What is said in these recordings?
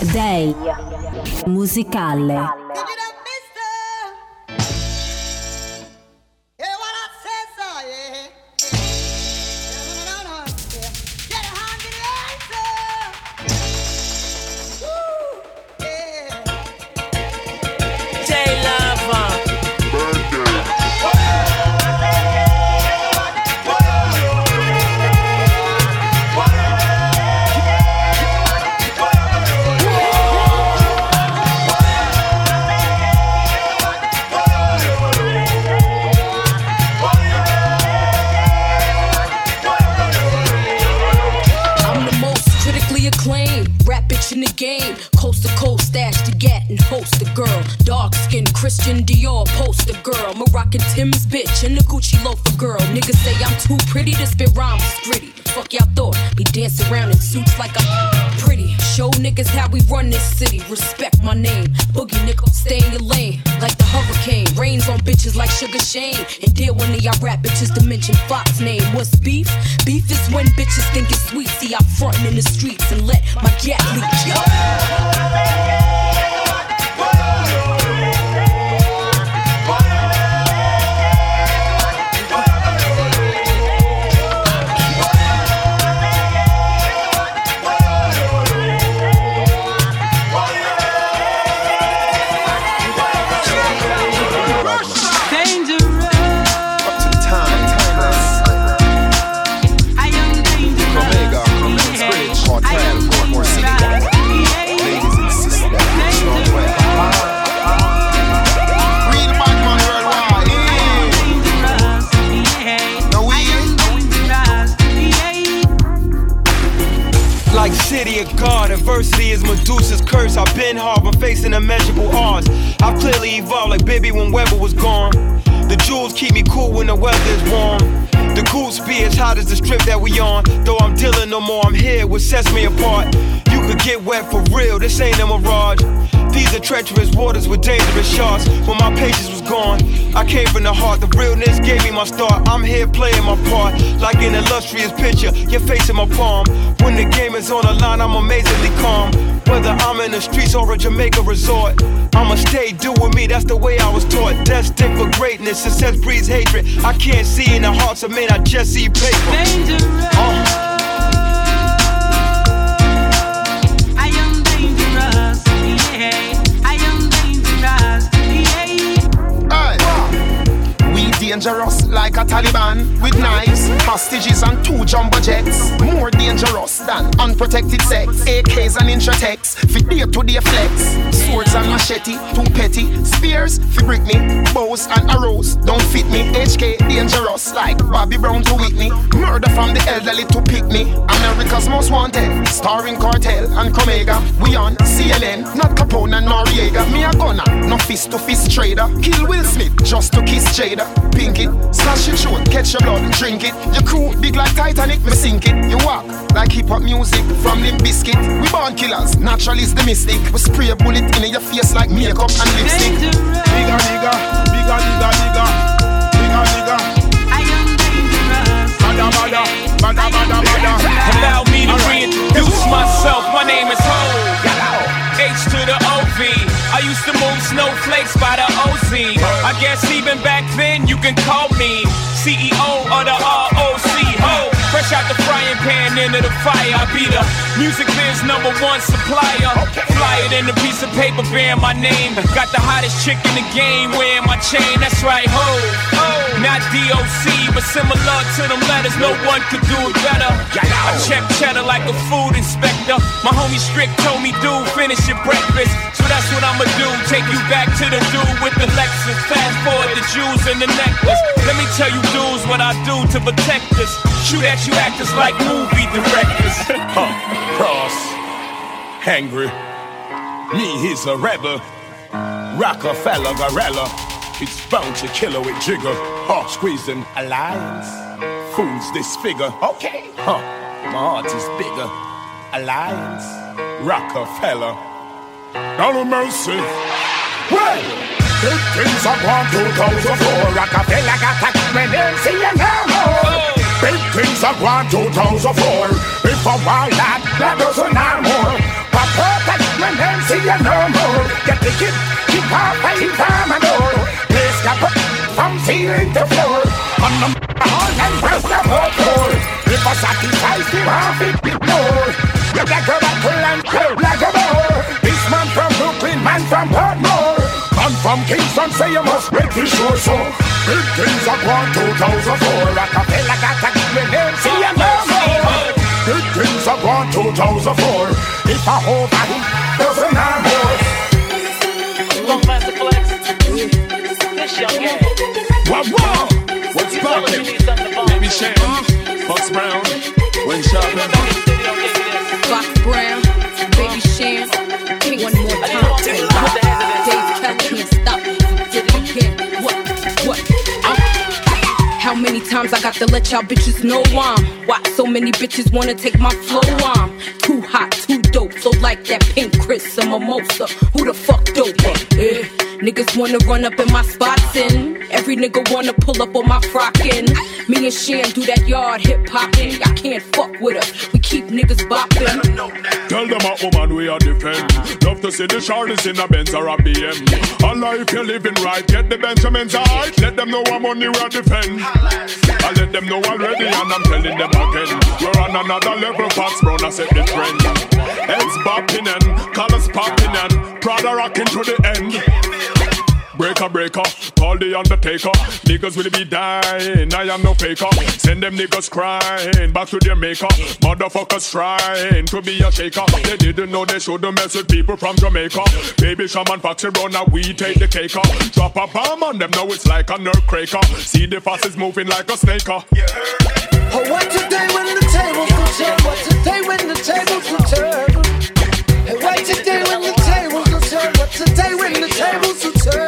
Day musicale. Dior poster girl. Moroccan Tim's bitch and the Gucci loafer girl. Niggas say I'm too pretty to spit rhymes, gritty. Fuck y'all thought, be dancing around in suits like I'm pretty. Show niggas how we run this city. Respect my name. Boogie nickel, stay in your lane. Like the hurricane. Rains on bitches like Sugar Shane. And deal one of y'all rap bitches to mention Fox name. What's beef? Beef is when bitches think it's sweet. See, I'm frontin' in the streets and let my gat leak. Adversity baby when Weber was gone. The jewels keep me cool when the weather is warm. The cool speed as hot as the strip that we on. Though I'm dealing no more, I'm here, what sets me apart. You could get wet for real, this ain't a mirage. These are treacherous waters with dangerous sharks. When my patience was gone, I came from the heart. The realness gave me my start. I'm here playing my part, like an illustrious picture. Your face in my palm. When the game is on the line, I'm amazingly in the streets or a Jamaica resort, I'ma stay do with me. That's the way I was taught. Destined for greatness, success breeds hatred. I can't see in the hearts of men. I just see paper. Dangerous. Uh. Dangerous like a Taliban with knives, hostages, and two jumbo jets. More dangerous than unprotected sex. AKs and Intratecs, fi day to day flex. Swords and machete, too petty. Spears, fi Britney. Bows and arrows, don't fit me. HK dangerous like Bobby Brown to Whitney. Murder from the elderly to pick me. America's most wanted, starring Cartel and Comega. We on CNN, not Capone and Noriega. Me a gunner, no fist to fist trader. Kill Will Smith just to kiss Jada. Pink it, slash it short, catch your blood, drink it. Your crew big like Titanic, me sink it. You walk like hip hop music from Limp Biscuit. We born killers, natural is the mystic. We spray a bullet in your face like makeup and lipstick. Bigger, bigger, bigger, bigger, bigger, bigger, bigger. I am dangerous. Bada, bada, bada, bada, bada. Allow me to reintroduce myself. My name is Ho. H to the OV. Snowflakes by the OZ. I guess even back then you can call me CEO of the ROC. Ho. Fresh out the frying pan into the fire. I be the music biz number one supplier. Fly it in a piece of paper bearing my name. Got the hottest chick in the game wearing my chain. That's right, ho. Not DOC, but similar to them letters. No one could do it better. I check cheddar like a food inspector. My homie Strick told me, dude, finish your breakfast. So that's what I'ma do. Take you back to the dude with the Lexus. Fast forward the jewels and the necklace. Let me tell you, dudes, what I do to protect us. Shoot at you actors like movie directors. huh, cross, angry. Me, he's a rebel. Rockefeller, Gorilla. It's bound to kill her with jigger. Huh, squeezing alliance. Fools disfigure. Okay. Huh, my heart is bigger. Alliance. Rockefeller. No mercy. Well, big things are gone 2004. Rockefeller got taxed when they see you now. Big things are gone 2004. If a while that, that doesn't more. But perfect when see you no more. Get the kid, keep off, keep time and all. Place got from ceiling to floor. On the and press the. If I sacrifice the half it more. You got to battle and kill like a more. This man from Brooklyn, man from Portmore. Man from Kingston, say you must break the show so. Big things are gone 2004. Rockefeller got to give me name, see you no more. Big things are gone 2004. If I hold that, doesn't have more. Wow, wow. What's poppin'? Baby Cham, Fox Brown, Wayne Sharpen. Fox Brown, Baby Cham, one more time. Dave Kelly can't stop me. Did it again. What? What? Uh, How many times I got to let y'all bitches know I'm Why so many bitches wanna take my flow I'm too hot, too dope, so like that pink Chris a mimosa Who the fuck dope? Eh, niggas wanna run up in my spots and Every nigga wanna pull up on my frockin' Me and Cham do that yard hip hopping I can't fuck with us, we keep niggas bopping Tell them a woman we are defend. Love to see the shorties in a Benz or a BM. Allah, if you're living right, get the Benjamins right. Let them know I'm we are defend. I let them know already, and I'm telling them again. We're on another level, Fox Brown, I set the trend. Heads bopping and colors popping and Prada rocking to the end. Breaker, breaker, call the undertaker. Niggas will be dying, I am no faker. Send them niggas crying back to their maker. Motherfuckers trying to be a shaker. They didn't know they shouldn't mess with people from Jamaica. Baby shaman foxy run now we take the cake. Uh. Drop a bomb on them, now it's like a nerve cracker. See the fastest moving like a snake. Uh. Oh, what today when the tables will turn? What today when the tables will turn? Hey, what today when the tables will turn? What today when the tables will turn?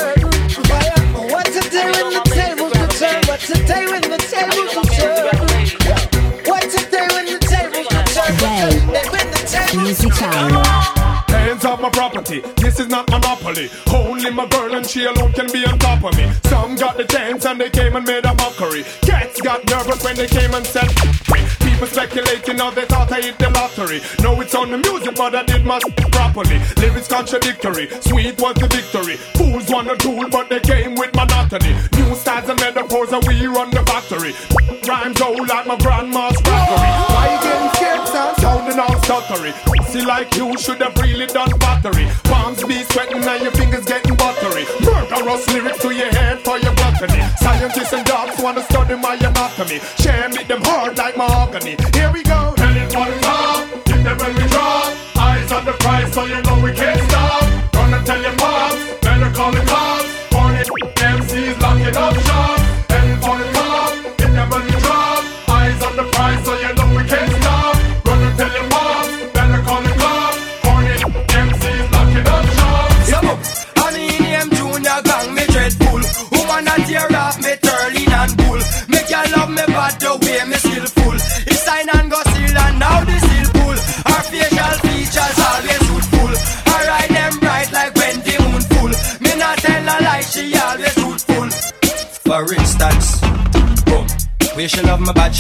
This is not monopoly. Only my girl and she alone can be on top of me. Some got the chance and they came and made a mockery. Cats got nervous when they came and said me. People speculating now they thought I hit the lottery. No, it's on the music, but I did my properly. Lyrics contradictory, sweet was the victory. Fools want a tool, but they came with monotony. New styles and metaphors, and we run the factory. Rhymes old like my grandma's crackery. Why kids are sounding all stuttery. See, like you should have really done battery. Palms be sweating and your fingers getting buttery. Murderous lyrics to your head for your gluttony. Scientists and docs wanna study my anatomy. Share me them hard like mahogany. Here we go. Tell it what it's up. Give them when we drop. Eyes on the prize, so you know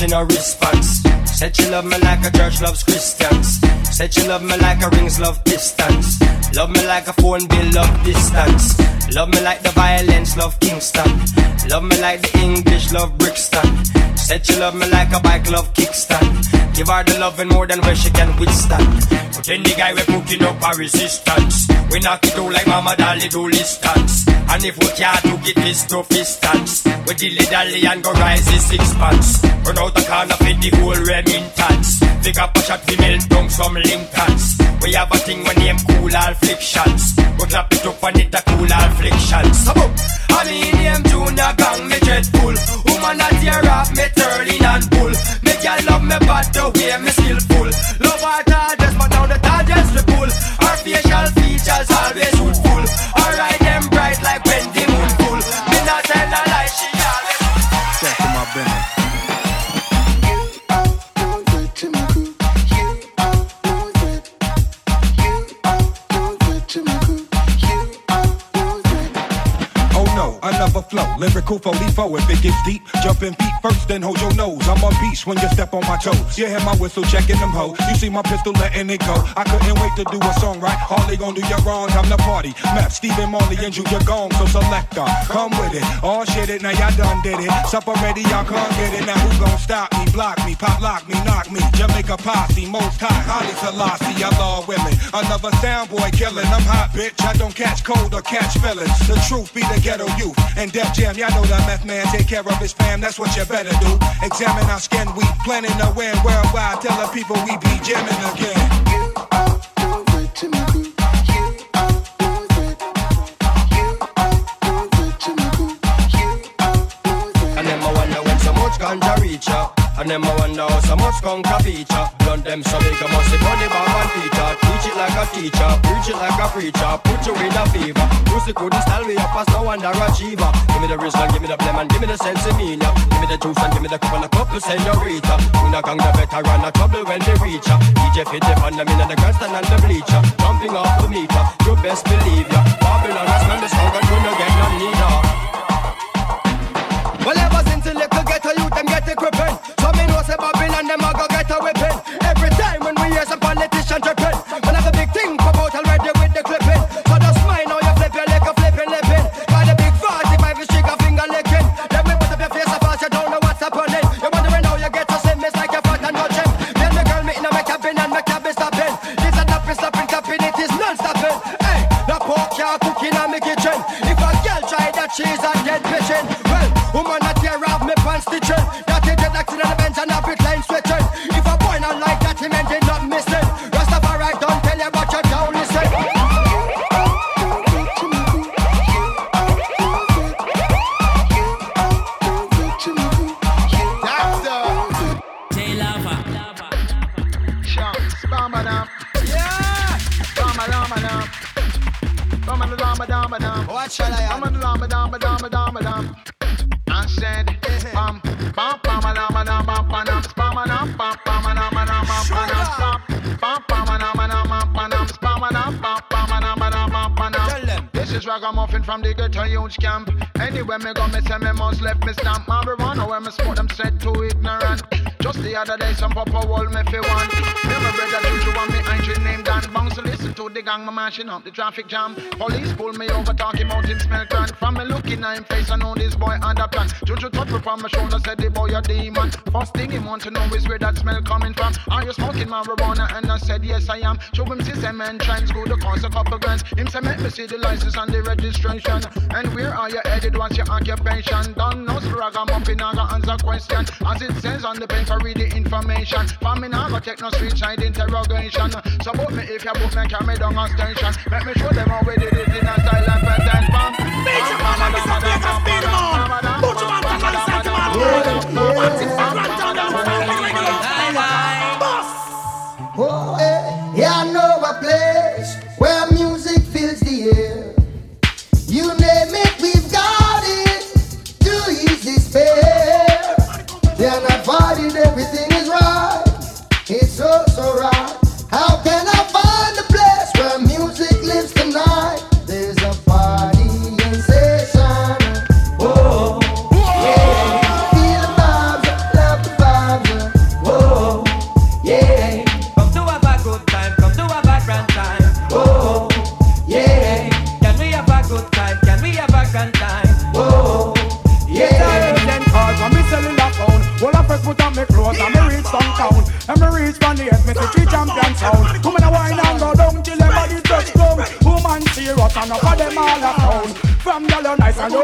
no response. Said she love me like a church loves Christians. Said she love me like a rings love distance. Love me like a phone bill love distance. Love me like the violence love Kingston. Love me like the English love Brixton. Said she love me like a bike love kickstand. Give her the loving more than where she can withstand. But then the guy we putting up a resistance. We knock it out like Mama Dolly do distance. And if we can't do it fist to distance, we dilly dally and go rise the six pants. Run out the corner for the whole remittance. Pick up a shot, we melt down some Lincolns. We have a thing when name cool afflictions. We clap it up and it a cool afflictions. So, honey name Junior gang me dreadful. Woman a tear off me turning bad the way me skillful. Flow. Lyrical 44 if it gets deep. jump Jumping feet first, then hold your nose. I'm a beast when you step on my toes. You hear my whistle checking them hoes. You see my pistol letting it go. I couldn't wait to do a song right. Harley gon' do your wrong. I'm the party. Map Stephen Marley and Junior Gong. So selector, come with it. All shit it, now y'all done did it. Supper ready, y'all come get it. Now who gon' stop me? Block me, pop lock me, knock me. Jamaica posse, most high. Haile Selassie, I love women. Another sound boy killing. I'm hot, bitch. I don't catch cold or catch feelings. The truth be the ghetto youth. And Def Jam, y'all know that meth man take care of his fam. That's what you better do. Examine our skin, we planning to win worldwide. Tell the people we be jamming again. You are good to me. ganja reach ya. And them I wonder how so much conquer feature. Done them so big, I must be funny bomb and teacher. Teach it like a teacher, preach it like a preacher. Put you in a fever. Pussy couldn't style me up as no wonder achiever. Give me the and give me the blem and give me the sense of me now. Give me the juice and give me the cup and a couple senorita. When I gang the veteran, a trouble when they reach ya. DJ fit the fun, them in the grandstand and the bleacher. Jumping off the meter, you best believe ya. Babylon has smell the song and you no get none neither. Well, ever since the little ghetto youth, them get equipping. So me know say Babylon, them a go get a whipping. Every time when we hear some politician tripping, a big thing already with the clipping. So just you flip your leg, a flipping the big 45 is trigger finger licking. Me put up your face you don't know what's. You're you get to it's like. Then the girl my cabin and. This a it is. Hey, the pork cook in my kitchen. If a girl try that, she's a dead pigeon. Camp. Anywhere me go, me say me Day, some papa wall me fi one. Me my brother Juju and me auntie named Dan Bounce to listen to the gang, me mashing up the traffic jam. Police pull me over, talking about him smell crank. From me looking at him face, I know this boy under plan. Juju touch me from my shoulder, said the boy a demon. First thing he want to know is where that smell coming from. Are you smoking marijuana? And I said yes I am. Show him system and trends, go to cost a couple grants. Him say make me see the license and the registration. And where are you headed? What's your occupation? Don't know ragamuffin, I got answer question. As it says on the paper, read the information. For me now, go take no street side interrogation. So book me if you book me, carry me down a station. Let me show them how we did it in a style and pattern. Bam, Major man, and Mr. Major Speed man. Put your man from man, set him on. What's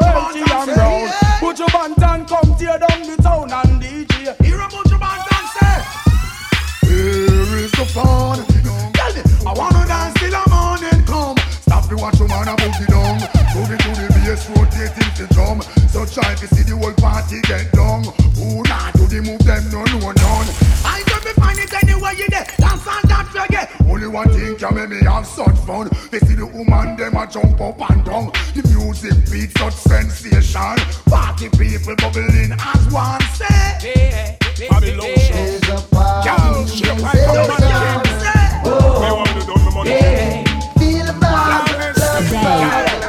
you healthy and brown. Band and come tear down the town and DJ. Hear your band and say. Where is the fun? Tell me, I wanna dance till the morning come. Stop to watch your man a boogie down. Move it to the bass, rotating the drum. So try to see the whole party get down. Only one thing can make me have such fun. They see the woman them a jump up and down. The music beat such sensation. Party people bubbling as one say. Babylon There's a party sensation. Oh, yeah. Feel the vibe, the vibe.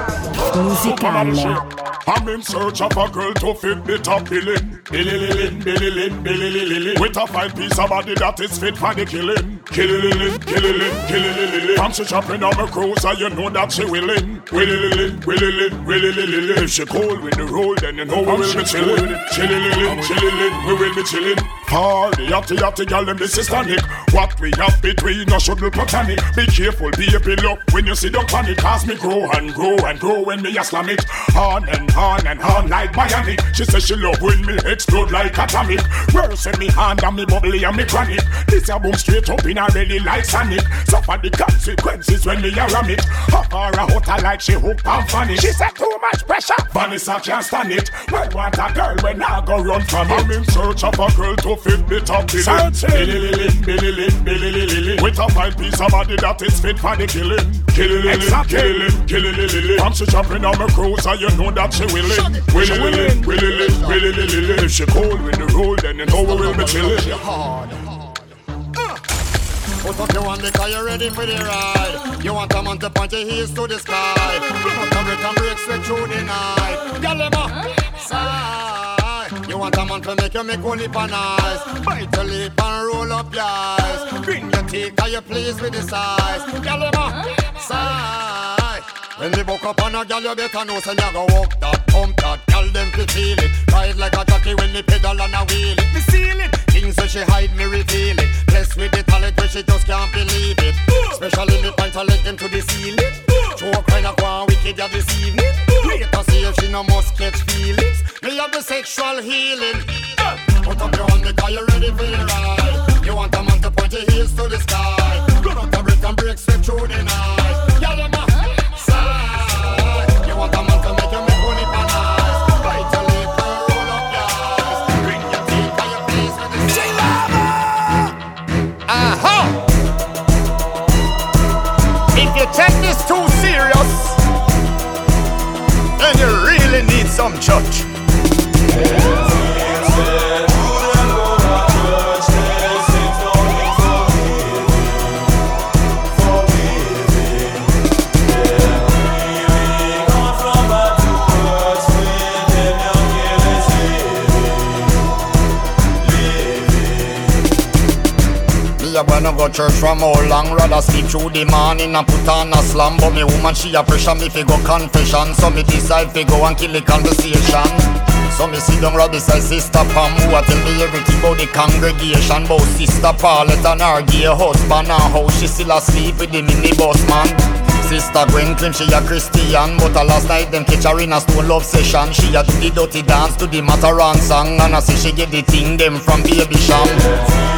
Musicale. I'm in search of a girl to fit the top billing. Billy Lilin, Billy Lin, Billy Lilin. With a fine piece of body that is fit for the killing. Killy Lilin, Killy Lin, Killy Lilin. I'm she chopping on my cruiser, you know that she willing. Willy Lilin, Willy Lin, If she cold with the roll, then you know we will be chilling. Chilly Lilin, Chilly Lin, we will be chilling. Party, yachty, gal, them this is. What we have between us should be platonic. Be careful, be a pillow when you see the panic. Cause me grow and grow and grow when me a slam it. On and on and on like bionic. She says she love when me explode like atomic. Worse in me hand and me bubbly and me chronic. This a boom straight up in a belly like Sonic. Suffer the consequences when me a ram it. Hop her a hotter like she hook and funny. She said too much pressure. Vanessa can't stand it. Well, want a girl when I go run from it. I'm in search of a girl to fit the top billing. Billy Lilin, Billy Lin, Billy Lilin. With a fine piece of body that is fit for the killing. Killing Lilin, killing Lilin, killing Lilin. And she jumping on my cruiser, you know that she willing. Willy Lilin, Willy Lin, Willy Lilin. If she cold with the roll, then you know we will be chilling. Put up your one because you're ready for the ride. You want a man to point your heels to the sky. Put up break and break straight through the night. Girl, them up, side. You want a man to make you make one lip and eyes. Bite your lip and roll up your eyes. Bring your teeth, cause you pleased with the size. Girl, up, side. When they woke up on a gal, you better know say you go walk that, pump that. Gal them fi feel it, ride like a jockey when they pedal and a wheel it. Me seal it, things so she hide me reveal it. Blessed with the talent where she just can't believe it. Especially me point her leg them to the ceiling. Show kind of go wicked ya this evening. Wait to see if she no must catch feelings. Have the sexual healing. Put up your hand because you're ready for the ride. You want a man to point your heels to the sky. Run up the break and break straight through the night. Gal them a side. You want a man to make you make money for nice. Bite your lip and roll up your eyes. Bring your teeth and your face with the She Aha! Uh-huh. If you take this too serious, then you really need some church. A wanna go church from how long. Rather sleep through the morning and put on a slam. But me woman she a pressure me fi go confession. So me decide fi go and kill the conversation. So me sit down right beside Sister Pam Who a tell me everything about the congregation? About Sister Paulette and her gay husband And how she still asleep with the minibus man. Sister Gwen claim she a Christian But a last night them catch her in a stone love session. She a do the dirty dance to the Mataran song And I say she get the thing them from Baby Cham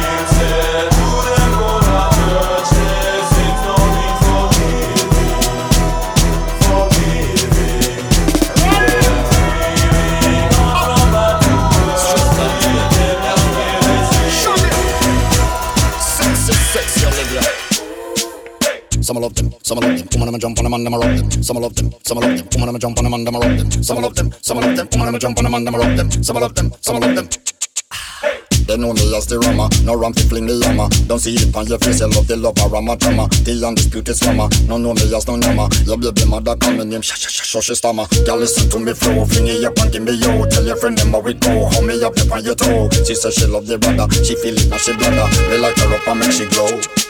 Some love them, some love them. Woman, I'ma jump on them and I'ma them. Some love them, some love them. Woman, I'ma jump on them and I'ma them. Some love them, some love them. Woman, I'ma jump on them and I'ma them. Some love them, some love them. They know me as the rama, no ram fi fling the yama. Don't see it on your face, you love the love a rama drama. The undisputed slammer, no know me as no nama. Your baby mother call me name, sha she stammer. Girl listen to me flow, fling it up and give me yo. Tell your friend them how it go, hold me up up on your toe. She say she love the brother, she feel it now she bladder. Me like her up and make she glow.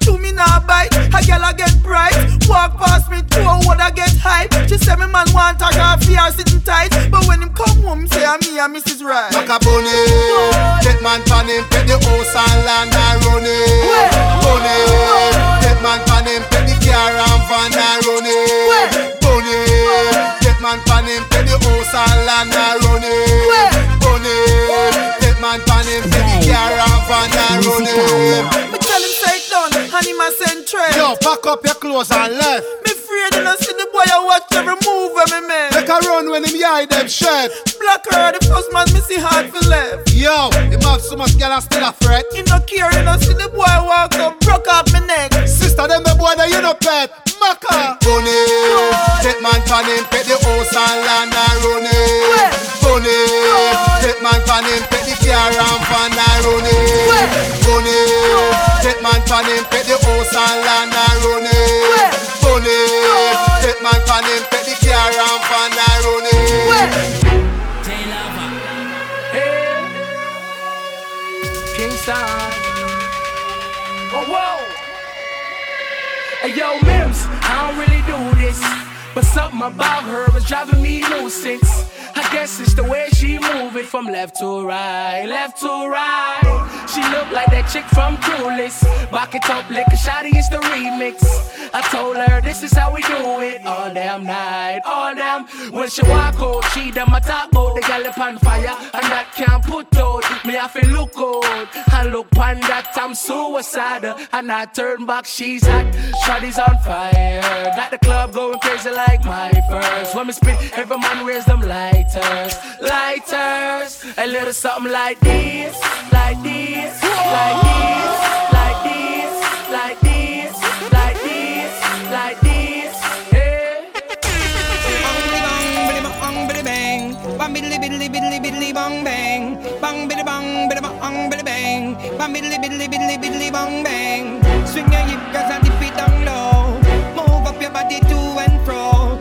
girl I get bright. Walk past me, two what I get hype. She say me man want a girl fear sitting tight. But when him come home, say I'm me ah, and Mrs. Right. Like a bunny, get man pan him, pet the house and land and run it. Bunny, get man pan him, pet the car and van and run it. Bunny, get man pan him, pet the house and land and run it. Bunny, get man pan him, pet the car and van and run it. Pack up your clothes and left. Me afraid you know see the boy boy I watch every move of me man. Make a run when him eye them shed. Black her the first man me see hard for left. Yo, him have so much girl and still a fret. He no care, he no see the boy walk up, broke up my neck. Sister, them the boy that you no pet. Maka. Bunny, take man pan him, pet the house and land take man pan him, pet the house and land and run it. Bunny, oh. take man pan him, pet the car and fan and run it. Kingston. Oh, whoa. Hey, yo, Mims, I don't really do this. But something about her is driving me nuisance. I guess it's the way she move it from left to right, left to right. She look like that chick from Clueless. Back it up, lick a shotty, it's the remix. I told her this is how we do it all damn night, all damn. When she walk out, she done my top out, the gal on fire, and that can't put out. Me I feel look out, and look pan that I'm suicidal, and I turn back, she's hot, shotty's on fire. Got the club going crazy like my first. When me spit, every man wears them lighters, lighters. A little something like this, like this, like this, like this, like this, like this, like this. Bang, biddly biddly biddly biddly bang bang, bang biddy bang, biddy bang, biddy bang, bang biddly biddly biddly biddly bang bang. Swing your hip 'cause I dip it down low. Move up your body to and fro.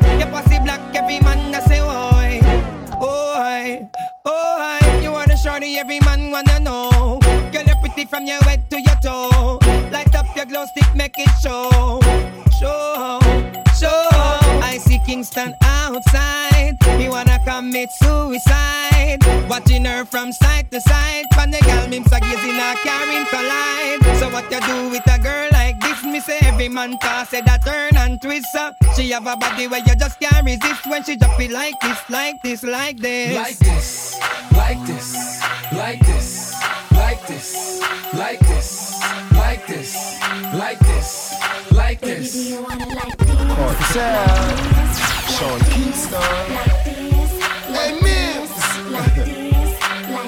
Girl, from your head to your toe. Light up your glow stick, make it show, show, show. I see Kingston outside. He wanna commit suicide. Watching her from side to side. Pan the gal, mims a gazing a carrying collide. So what you do with a girl like this? Me say every man toss say that turn and twist up. She have a body where you just can't resist when she drop it like this, like this, like this. Like this, like this, like this, this, like this, like this, like this, like this. Sean Kingston. Hey, Mims.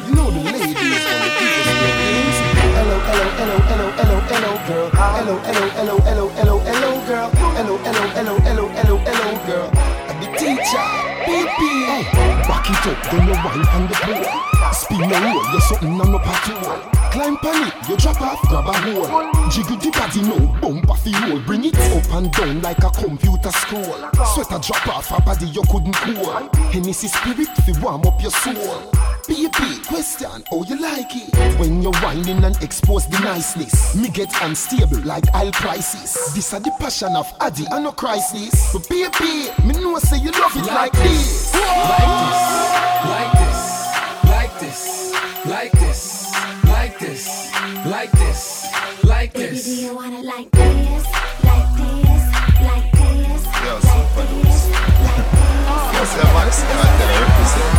you know the ladies when the people say things. Hello, hello, hello, hello, hello, hello, girl. Hello, hello, hello, hello, hello, hello, girl. Hello, hello, hello, hello, hello, hello, girl. I'm the teacher. PP. Hey, back it up, then you wine on the floor. Spin your roll, you're something on the patrol. Climb on it, you drop off, grab a hole. Jiggle the body now, bump off the. Bring it up and down like a computer scroll. Sweater drop off a body you couldn't cool. Hennessy spirit fi warm up your soul. Baby, question, how you like it? When you're whining and expose the niceness. Me get unstable like oil prices. This are the passion of Addy and no crisis. But baby, me know say you love it like this. Like this, like this, like this, like this, like this, like this. Baby, Do you wanna like this, like this, like this? Yo, super dudes. Yo, see, I'm honest, I'm out represent.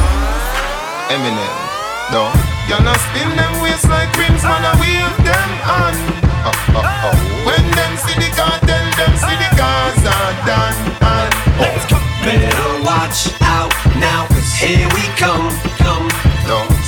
Eminem, no. Gonna spin them waist like rims, man, I wave them on. Oh, oh, oh. When them see the cartel, them see the cars are done. Let's. Better watch out now, cause here we come, come.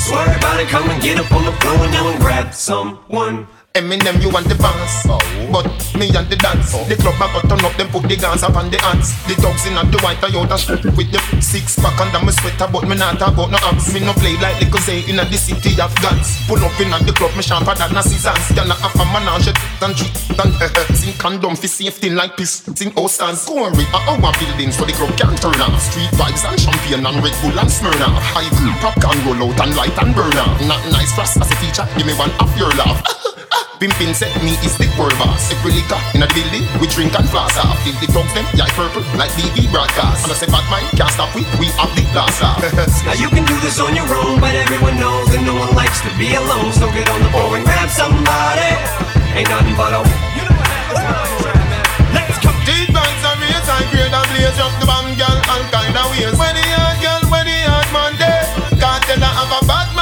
Swear about it, come and get up on the floor now and grab someone. Eminem, you want the bounce, oh. but me and the dance. Oh. The club a got turn up, them put the guns up on the ants. The dogs in at the white Toyota with the six pack under my sweater, but me not about no abs. Me no play like little say in at the city of guns. Pull up in at the club, me sharper than a scissors. Y'all not have a menage eh, eh. and treat and Sing condom for safety like piss. Sing house and scoring a our buildings so the club can turn off. Street vibes and champagne and Red Bull and Smirnoff. High glue, popcorn roll out and light and burn off. Not nice for us as a teacher, give me one of your laugh. Pimpin set me is the world boss. Every liquor in a building, we drink and floss off. Till the thugs them, yeah, purple like BB broadcast. And I say bad mind can't stop we, we have the glass off. Now you can do this on your own, but everyone knows that no one likes to be alone. So get on the floor and grab somebody. Ain't nothing but a. You know what Let's go. These bands are raised and grade and blaze up the bomb girl all kind of ways. When the hard girl, when the hard man day, can't tell her have a bad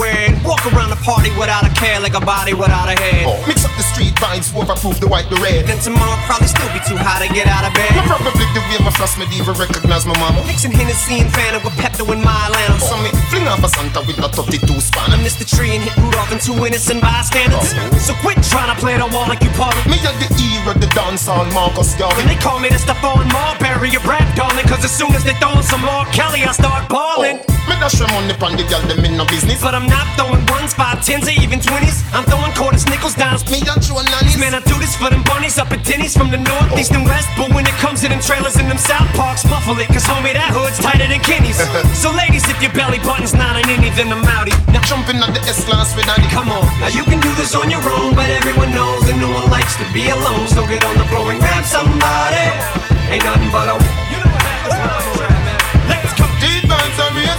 and walk around the party without a care like a body without a head. Oh, mix up the street vibes, overproof the white, the red. Then tomorrow probably still be too high to get out of bed. I probably the way my floss medieval recognize my mama. Mixing Hennessy and Fanta with Pepto in my Atlanta. So me fling off a Santa with a 32 span. I missed the tree and hit Rudolph and two innocent bystanders. Oh. So quit trying to play the wall like you part of Me at the era, the dance on Marcus And Garvey. they call me the Stephon Marbury of rap, darling. Cause as soon as they throwin' some more Kelly, I start balling. Oh. Me dash them money pon the girl, them in no business. But I'm not throwing ones, five, tens, or even twenties. I'm throwing quarters, nickels, dimes. Me you and nannies. Man, I do this for them bunnies up at Denny's from the north, east, and west. But when it comes to them trailers in them South Parks, muffle it. Cause homie, that hood's tighter than Kenny's. so ladies, if your belly button's not an any, then I'm outie. Now jumping on the S class with daddy. Come on, now you can do this on your own, but everyone knows that no one likes to be alone. So get on the floor and grab somebody. Ain't nothing but a. You know what happens Let's go. Deep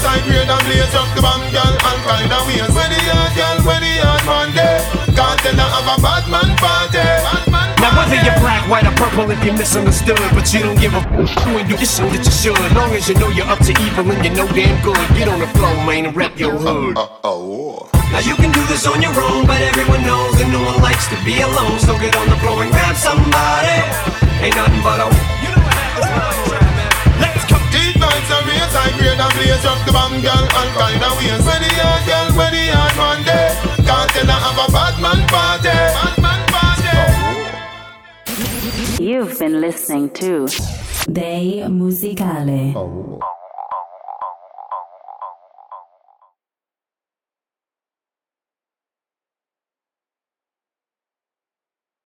raise high and blaze up the band, girl, all kind of ways. When the yard, girl, when the yard man day. Can't tell her have a bad man party. Bad man Now whether you're black, white, or purple, if you're misunderstood, but you don't give a f- when you so that you should. Long as you know you're up to evil and you know damn good, get on the floor, man, and rep your hood. Uh, oh. Now you can do this on your own, but everyone knows that no one likes to be alone. So get on the floor and grab somebody. Ain't nothing but a. You know what vibes and raise high grade and blaze up the band, girl, all kind of ways. When the yard, girl, when the yard man day. Can't tell her have a bad man party. Bad man party. You've been listening to Dei Musicale. Oh.